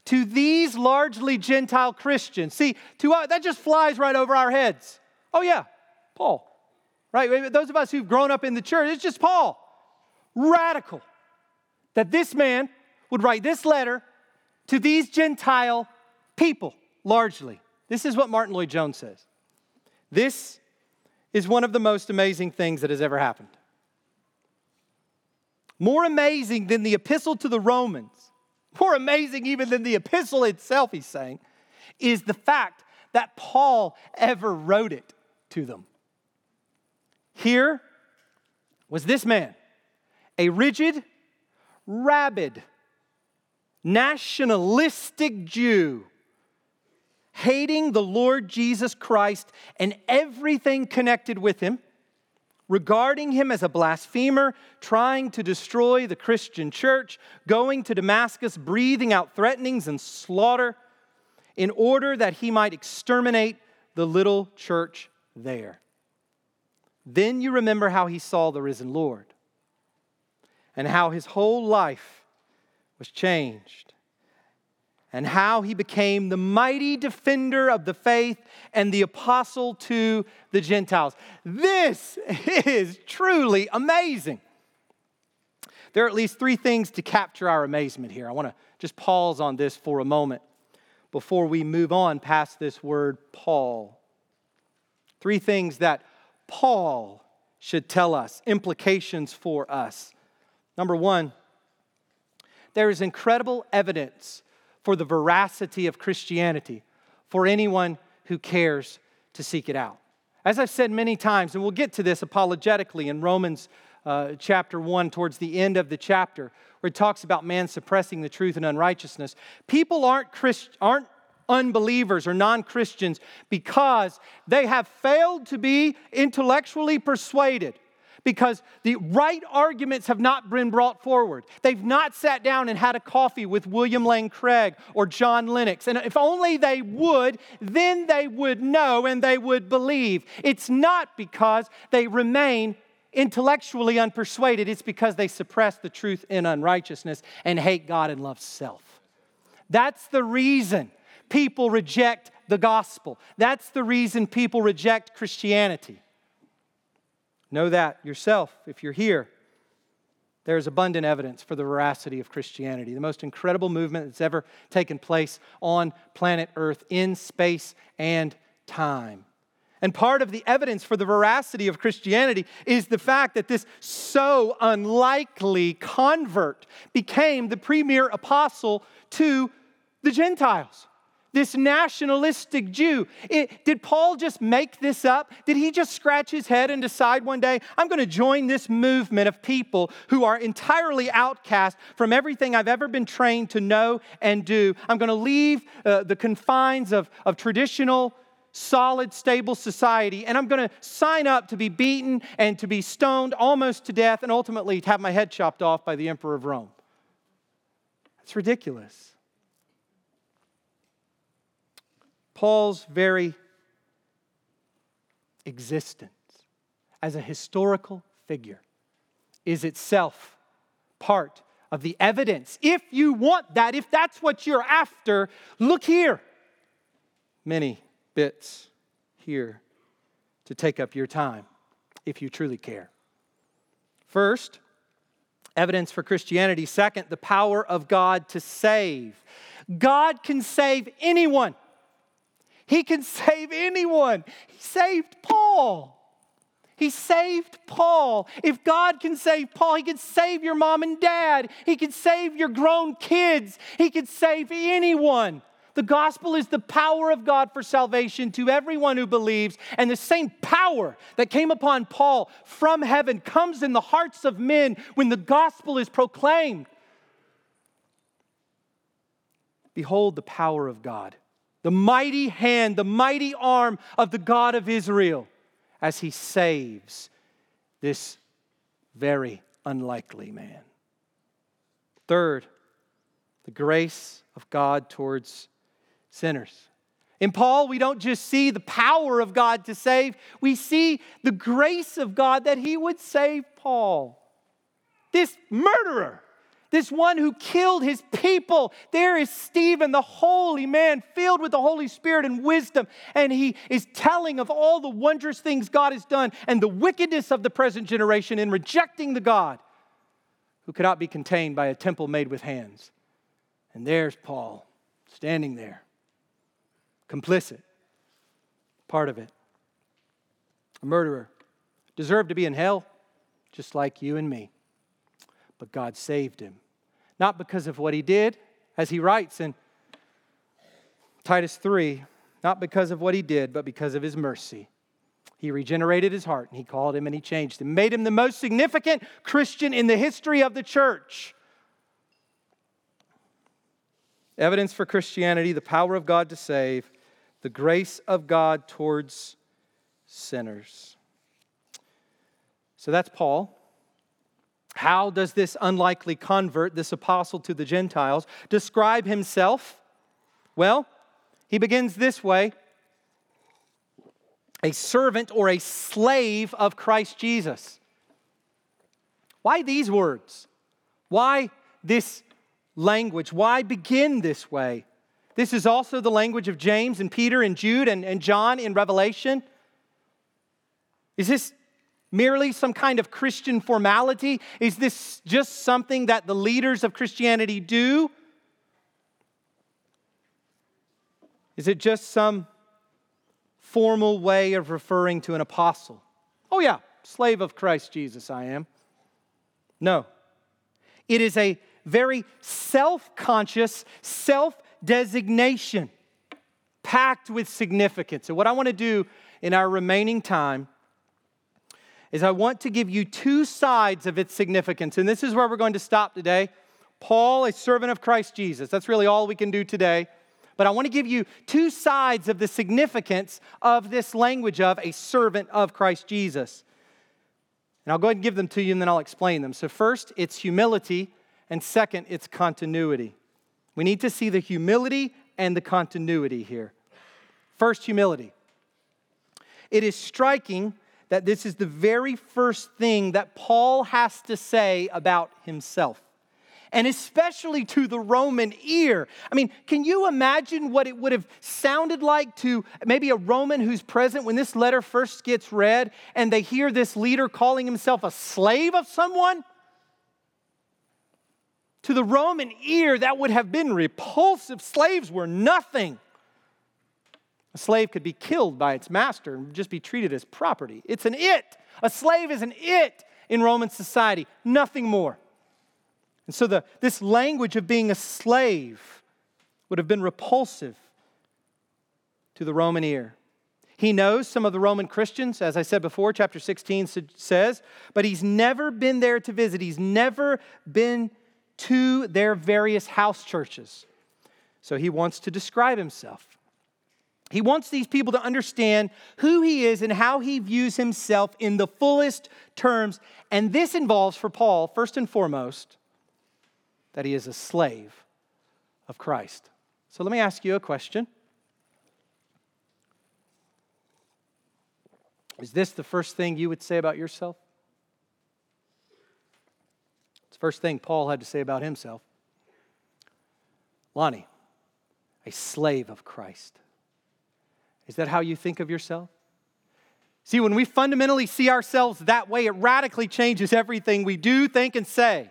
to these largely Gentile Christians. See, to us, that just flies right over our heads. Oh, yeah, Paul, right? Those of us who've grown up in the church, it's just Paul. Radical that this man would write this letter to these Gentile people, largely. This is what Martyn Lloyd-Jones says. This is one of the most amazing things that has ever happened. More amazing than the epistle to the Romans more amazing even than the epistle itself, he's saying, is the fact that Paul ever wrote it to them. Here was this man, a rigid, rabid, nationalistic Jew, hating the Lord Jesus Christ and everything connected with him regarding him as a blasphemer, trying to destroy the Christian church, going to Damascus, breathing out threatenings and slaughter in order that he might exterminate the little church there. Then you remember how he saw the risen Lord and how his whole life was changed and how he became the mighty defender of the faith and the apostle to the Gentiles. This is truly amazing. There are at least three things to capture our amazement here. I want to just pause on this for a moment before we move on past this word Paul. Three things that Paul should tell us, implications for us. Number one, there is incredible evidence for the veracity of Christianity for anyone who cares to seek it out. As I've said many times, and we'll get to this apologetically in Romans uh, chapter 1, towards the end of the chapter, where it talks about man suppressing the truth and unrighteousness. People aren't, Christ, aren't unbelievers or non Christians because they have failed to be intellectually persuaded because the right arguments have not been brought forward. They've not sat down and had a coffee with William Lane Craig or John Lennox. And if only they would, then they would know and they would believe. It's not because they remain intellectually unpersuaded, it's because they suppress the truth in unrighteousness and hate God and love self. That's the reason people reject the gospel. That's the reason people reject Christianity. Know that yourself if you're here. There is abundant evidence for the veracity of Christianity, the most incredible movement that's ever taken place on planet Earth in space and time. And part of the evidence for the veracity of Christianity is the fact that this so unlikely convert became the premier apostle to the Gentiles. This nationalistic Jew. It, did Paul just make this up? Did he just scratch his head and decide one day, I'm going to join this movement of people who are entirely outcast from everything I've ever been trained to know and do? I'm going to leave uh, the confines of, of traditional solid, stable society, and I'm going to sign up to be beaten and to be stoned almost to death and ultimately to have my head chopped off by the emperor of Rome. That's ridiculous. Paul's very existence as a historical figure is itself part of the evidence. If you want that, if that's what you're after, look here. Many bits here to take up your time if you truly care. First, evidence for Christianity. Second, the power of God to save. God can save anyone. He can save anyone. He saved Paul. He saved Paul. If God can save Paul, He can save your mom and dad. He can save your grown kids. He can save anyone. The gospel is the power of God for salvation to everyone who believes, and the same power that came upon Paul from heaven comes in the hearts of men when the gospel is proclaimed. Behold the power of God, the mighty hand, the mighty arm of the God of Israel as he saves this very unlikely man. Third, the grace of God towards sinners. In Paul, we don't just see the power of God to save, we see the grace of God that he would save Paul. This murderer, this one who killed his people. There is Stephen, the holy man, filled with the Holy Spirit and wisdom, and he is telling of all the wondrous things God has done and the wickedness of the present generation in rejecting the God who cannot be contained by a temple made with hands. And there's Paul standing there complicit, part of it. A murderer deserved to be in hell, just like you and me. But God saved him. Not because of what he did, as he writes in Titus 3, not because of what he did, but because of his mercy. He regenerated his heart and he called him and he changed him, made him the most significant Christian in the history of the church. Evidence for Christianity, the power of God to save, the grace of God towards sinners. So that's Paul. How does this unlikely convert, this apostle to the Gentiles, describe himself? Well, he begins this way a servant or a slave of Christ Jesus. Why these words? Why this language? Why begin this way? This is also the language of James and Peter and Jude and, and John in Revelation. Is this merely some kind of Christian formality? Is this just something that the leaders of Christianity do? Is it just some formal way of referring to an apostle? Oh, yeah, slave of Christ Jesus, I am. No. It is a very self conscious, self designation packed with significance. And what I want to do in our remaining time is I want to give you two sides of its significance. And this is where we're going to stop today. Paul, a servant of Christ Jesus. That's really all we can do today. But I want to give you two sides of the significance of this language of a servant of Christ Jesus. And I'll go ahead and give them to you and then I'll explain them. So, first, it's humility, and second, it's continuity. We need to see the humility and the continuity here. First, humility. It is striking that this is the very first thing that Paul has to say about himself. and especially to the Roman ear. I mean, can you imagine what it would have sounded like to maybe a Roman who's present when this letter first gets read and they hear this leader calling himself a slave of someone? To the Roman ear, that would have been repulsive. Slaves were nothing. A slave could be killed by its master and just be treated as property. It's an it. A slave is an it in Roman society, nothing more. And so the, this language of being a slave would have been repulsive to the Roman ear. He knows some of the Roman Christians, as I said before, chapter 16 says, but he's never been there to visit. He's never been to their various house churches. So he wants to describe himself. He wants these people to understand who he is and how he views himself in the fullest terms. And this involves, for Paul, first and foremost, that he is a slave of Christ. So let me ask you a question. Is this the first thing you would say about yourself? It's the first thing Paul had to say about himself. Lonnie, a slave of Christ. Is that how you think of yourself? See, when we fundamentally see ourselves that way, it radically changes everything we do, think, and say.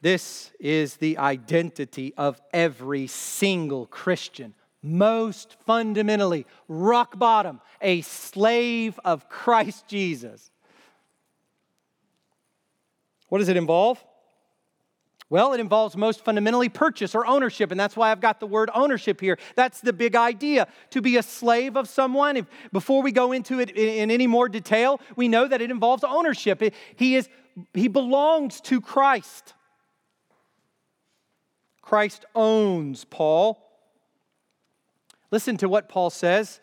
This is the identity of every single Christian. Most fundamentally, rock bottom, a slave of Christ Jesus. What does it involve? Well, it involves most fundamentally purchase or ownership, and that's why I've got the word ownership here. That's the big idea. To be a slave of someone, if, before we go into it in any more detail, we know that it involves ownership. It, he, is, he belongs to Christ. Christ owns Paul. Listen to what Paul says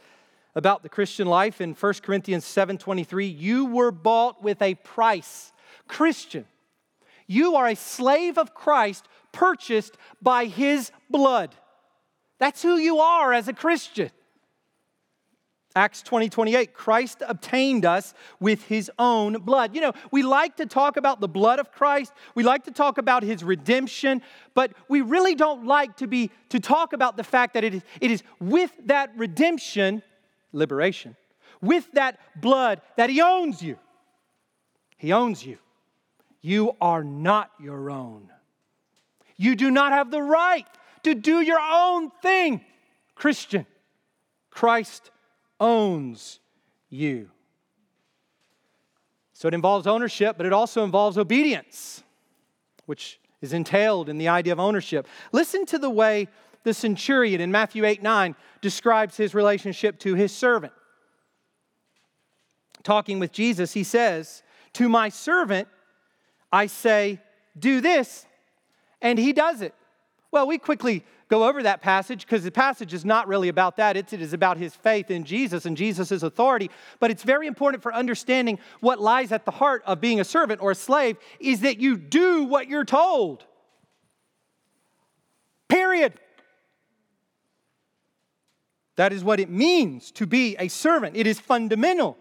about the Christian life in 1 Corinthians 7:23, you were bought with a price. Christian, you are a slave of Christ, purchased by his blood. That's who you are as a Christian. Acts 20, 28, Christ obtained us with his own blood. You know, we like to talk about the blood of Christ. We like to talk about his redemption, but we really don't like to be to talk about the fact that it is, it is with that redemption, liberation, with that blood that he owns you. He owns you. You are not your own. You do not have the right to do your own thing. Christian, Christ owns you. So it involves ownership, but it also involves obedience, which is entailed in the idea of ownership. Listen to the way the centurion in Matthew 8 9 describes his relationship to his servant. Talking with Jesus, he says, To my servant, I say, do this, and he does it. Well, we quickly go over that passage because the passage is not really about that. It's, it is about his faith in Jesus and Jesus' authority. But it's very important for understanding what lies at the heart of being a servant or a slave is that you do what you're told. Period. That is what it means to be a servant. It is fundamental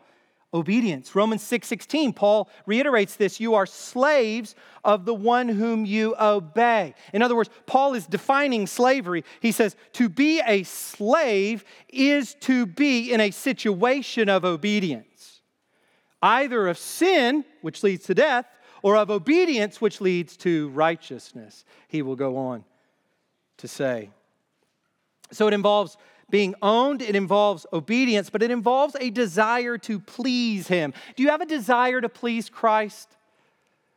obedience. Romans 6:16, Paul reiterates this, you are slaves of the one whom you obey. In other words, Paul is defining slavery. He says to be a slave is to be in a situation of obedience. Either of sin, which leads to death, or of obedience, which leads to righteousness. He will go on to say. So it involves being owned, it involves obedience, but it involves a desire to please Him. Do you have a desire to please Christ?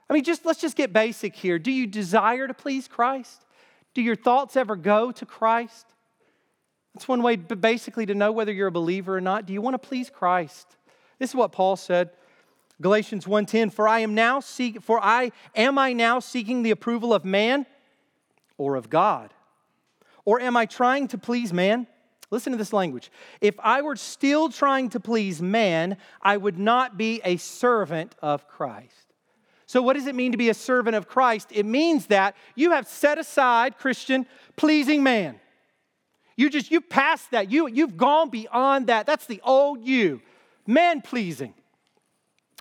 I mean, just let's just get basic here. Do you desire to please Christ? Do your thoughts ever go to Christ? That's one way basically to know whether you're a believer or not. Do you want to please Christ? This is what Paul said. Galatians 1:10 For I am now seek for I am I now seeking the approval of man or of God? Or am I trying to please man? Listen to this language. If I were still trying to please man, I would not be a servant of Christ. So, what does it mean to be a servant of Christ? It means that you have set aside, Christian, pleasing man. You just, you've passed that. You, you've gone beyond that. That's the old you, man pleasing.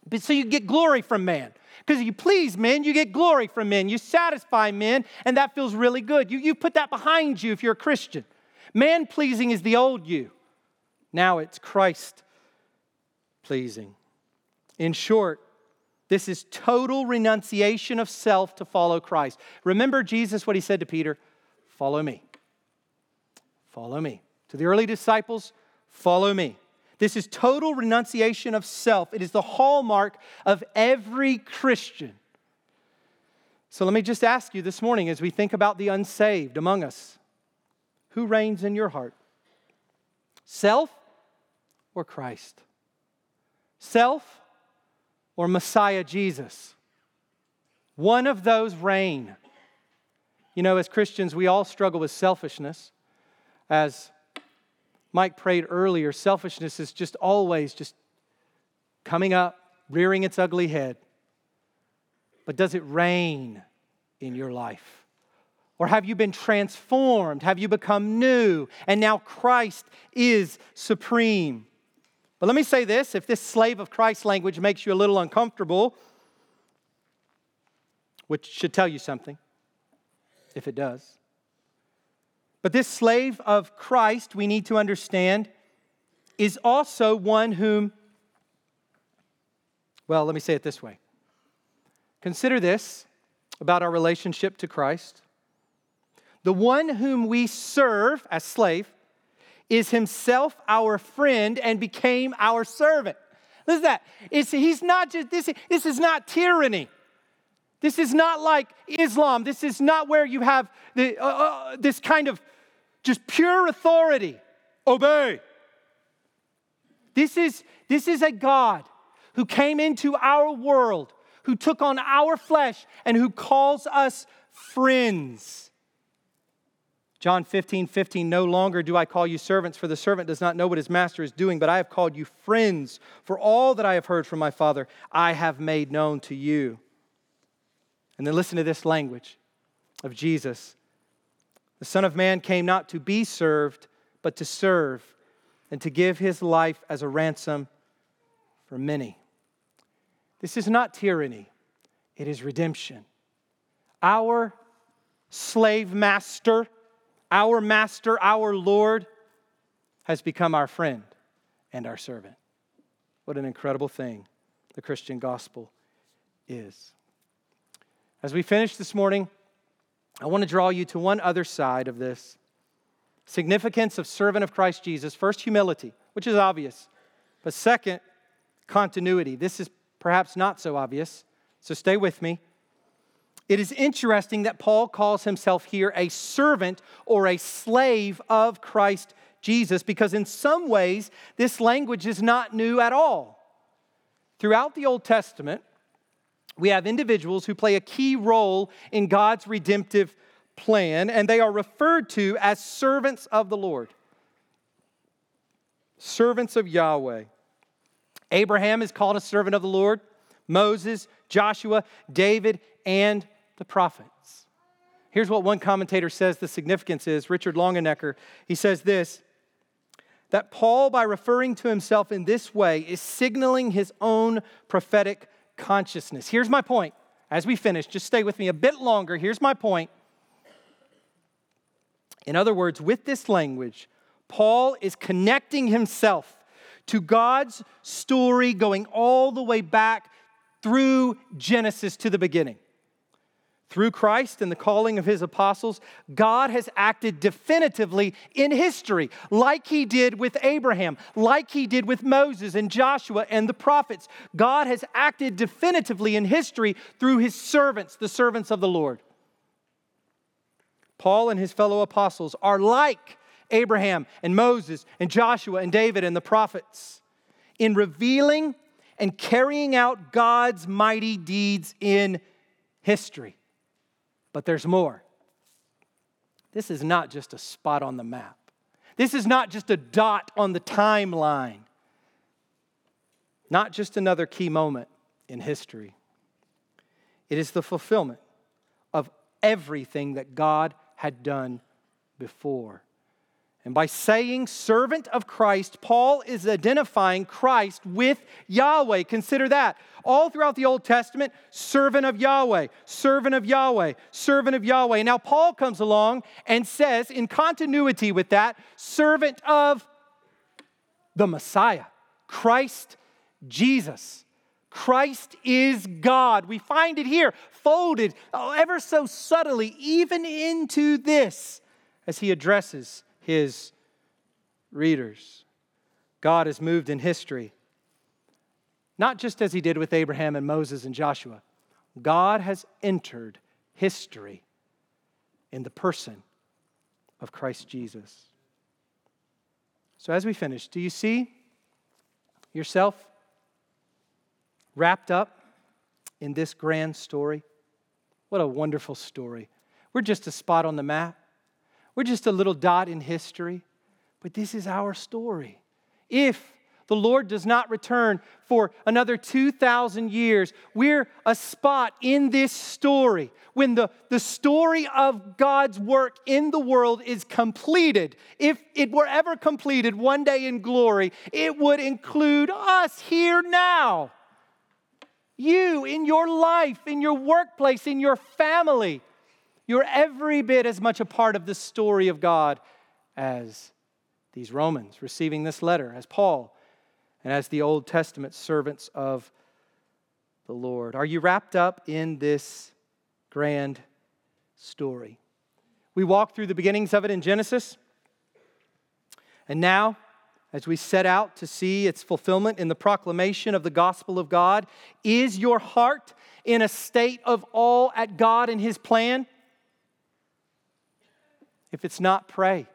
But so you get glory from man. Because you please men, you get glory from men, you satisfy men, and that feels really good. You, you put that behind you if you're a Christian. Man pleasing is the old you. Now it's Christ pleasing. In short, this is total renunciation of self to follow Christ. Remember Jesus, what he said to Peter follow me. Follow me. To the early disciples, follow me. This is total renunciation of self. It is the hallmark of every Christian. So let me just ask you this morning as we think about the unsaved among us who reigns in your heart? Self or Christ? Self or Messiah Jesus? One of those reign. You know, as Christians, we all struggle with selfishness. As Mike prayed earlier, selfishness is just always just coming up, rearing its ugly head. But does it reign in your life? Or have you been transformed? Have you become new? And now Christ is supreme. But let me say this if this slave of Christ language makes you a little uncomfortable, which should tell you something, if it does. But this slave of Christ, we need to understand, is also one whom, well, let me say it this way. Consider this about our relationship to Christ. The one whom we serve as slave is himself our friend and became our servant. Listen to that. It's, he's not just, this, this is not tyranny. This is not like Islam. This is not where you have the, uh, uh, this kind of just pure authority. Obey. This is, this is a God who came into our world, who took on our flesh, and who calls us friends. John 15, 15, no longer do I call you servants, for the servant does not know what his master is doing, but I have called you friends, for all that I have heard from my Father, I have made known to you. And then listen to this language of Jesus. The Son of Man came not to be served, but to serve, and to give his life as a ransom for many. This is not tyranny, it is redemption. Our slave master our master, our Lord, has become our friend and our servant. What an incredible thing the Christian gospel is. As we finish this morning, I want to draw you to one other side of this significance of servant of Christ Jesus. First, humility, which is obvious, but second, continuity. This is perhaps not so obvious, so stay with me. It is interesting that Paul calls himself here a servant or a slave of Christ Jesus because, in some ways, this language is not new at all. Throughout the Old Testament, we have individuals who play a key role in God's redemptive plan, and they are referred to as servants of the Lord. Servants of Yahweh. Abraham is called a servant of the Lord, Moses, Joshua, David, and the prophets. Here's what one commentator says the significance is Richard Longenecker. He says this that Paul, by referring to himself in this way, is signaling his own prophetic consciousness. Here's my point. As we finish, just stay with me a bit longer. Here's my point. In other words, with this language, Paul is connecting himself to God's story going all the way back through Genesis to the beginning. Through Christ and the calling of his apostles, God has acted definitively in history, like he did with Abraham, like he did with Moses and Joshua and the prophets. God has acted definitively in history through his servants, the servants of the Lord. Paul and his fellow apostles are like Abraham and Moses and Joshua and David and the prophets in revealing and carrying out God's mighty deeds in history. But there's more. This is not just a spot on the map, this is not just a dot on the timeline, not just another key moment in history. It is the fulfillment of everything that God had done before. And by saying servant of Christ, Paul is identifying Christ with Yahweh. Consider that. All throughout the Old Testament, servant of Yahweh, servant of Yahweh, servant of Yahweh. Now, Paul comes along and says, in continuity with that, servant of the Messiah, Christ Jesus. Christ is God. We find it here, folded oh, ever so subtly, even into this, as he addresses his readers. God has moved in history, not just as he did with Abraham and Moses and Joshua. God has entered history in the person of Christ Jesus. So, as we finish, do you see yourself wrapped up in this grand story? What a wonderful story. We're just a spot on the map. We're just a little dot in history, but this is our story. If the Lord does not return for another 2,000 years, we're a spot in this story. When the, the story of God's work in the world is completed, if it were ever completed one day in glory, it would include us here now. You in your life, in your workplace, in your family. You're every bit as much a part of the story of God as these Romans receiving this letter, as Paul, and as the Old Testament servants of the Lord. Are you wrapped up in this grand story? We walked through the beginnings of it in Genesis. And now, as we set out to see its fulfillment in the proclamation of the gospel of God, is your heart in a state of awe at God and His plan? If it's not, pray.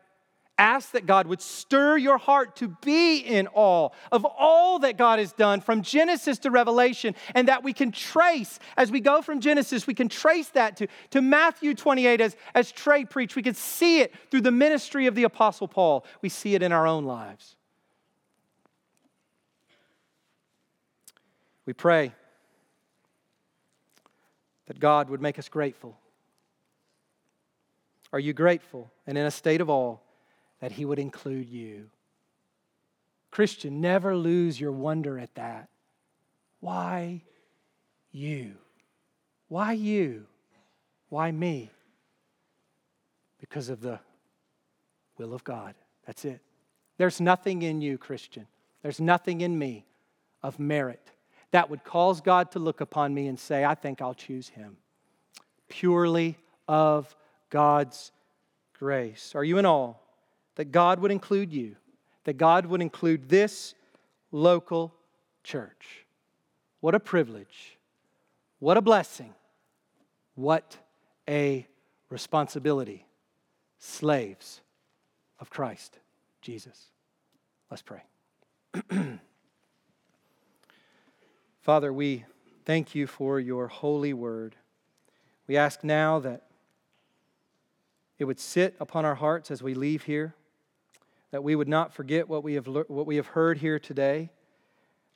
Ask that God would stir your heart to be in awe of all that God has done from Genesis to Revelation, and that we can trace, as we go from Genesis, we can trace that to, to Matthew 28 as, as Trey preached. We can see it through the ministry of the Apostle Paul. We see it in our own lives. We pray that God would make us grateful are you grateful and in a state of awe that He would include you? Christian, never lose your wonder at that. Why you? Why you? Why me? Because of the will of God. That's it. There's nothing in you, Christian. There's nothing in me of merit that would cause God to look upon me and say, I think I'll choose him. Purely of God's grace. Are you in awe that God would include you, that God would include this local church? What a privilege. What a blessing. What a responsibility. Slaves of Christ Jesus. Let's pray. Father, we thank you for your holy word. We ask now that it would sit upon our hearts as we leave here, that we would not forget what we have, what we have heard here today,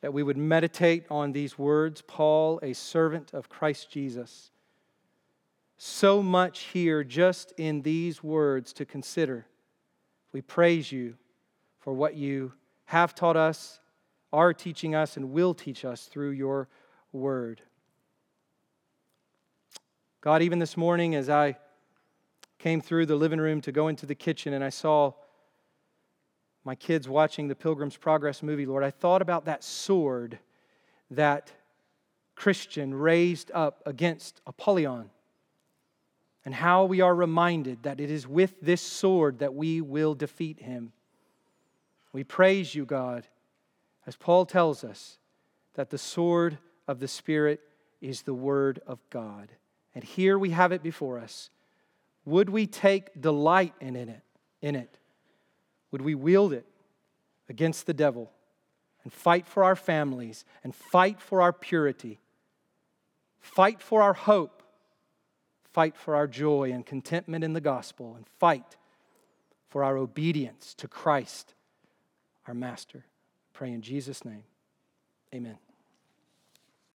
that we would meditate on these words Paul, a servant of Christ Jesus. So much here just in these words to consider. We praise you for what you have taught us, are teaching us, and will teach us through your word. God, even this morning as I came through the living room to go into the kitchen and I saw my kids watching the Pilgrim's Progress movie, Lord, I thought about that sword that Christian raised up against Apollyon and how we are reminded that it is with this sword that we will defeat him. We praise you, God, as Paul tells us that the sword of the Spirit is the word of God. And here we have it before us. Would we take delight in it, in it? Would we wield it against the devil and fight for our families and fight for our purity? Fight for our hope. Fight for our joy and contentment in the gospel and fight for our obedience to Christ, our master. Pray in Jesus' name. Amen.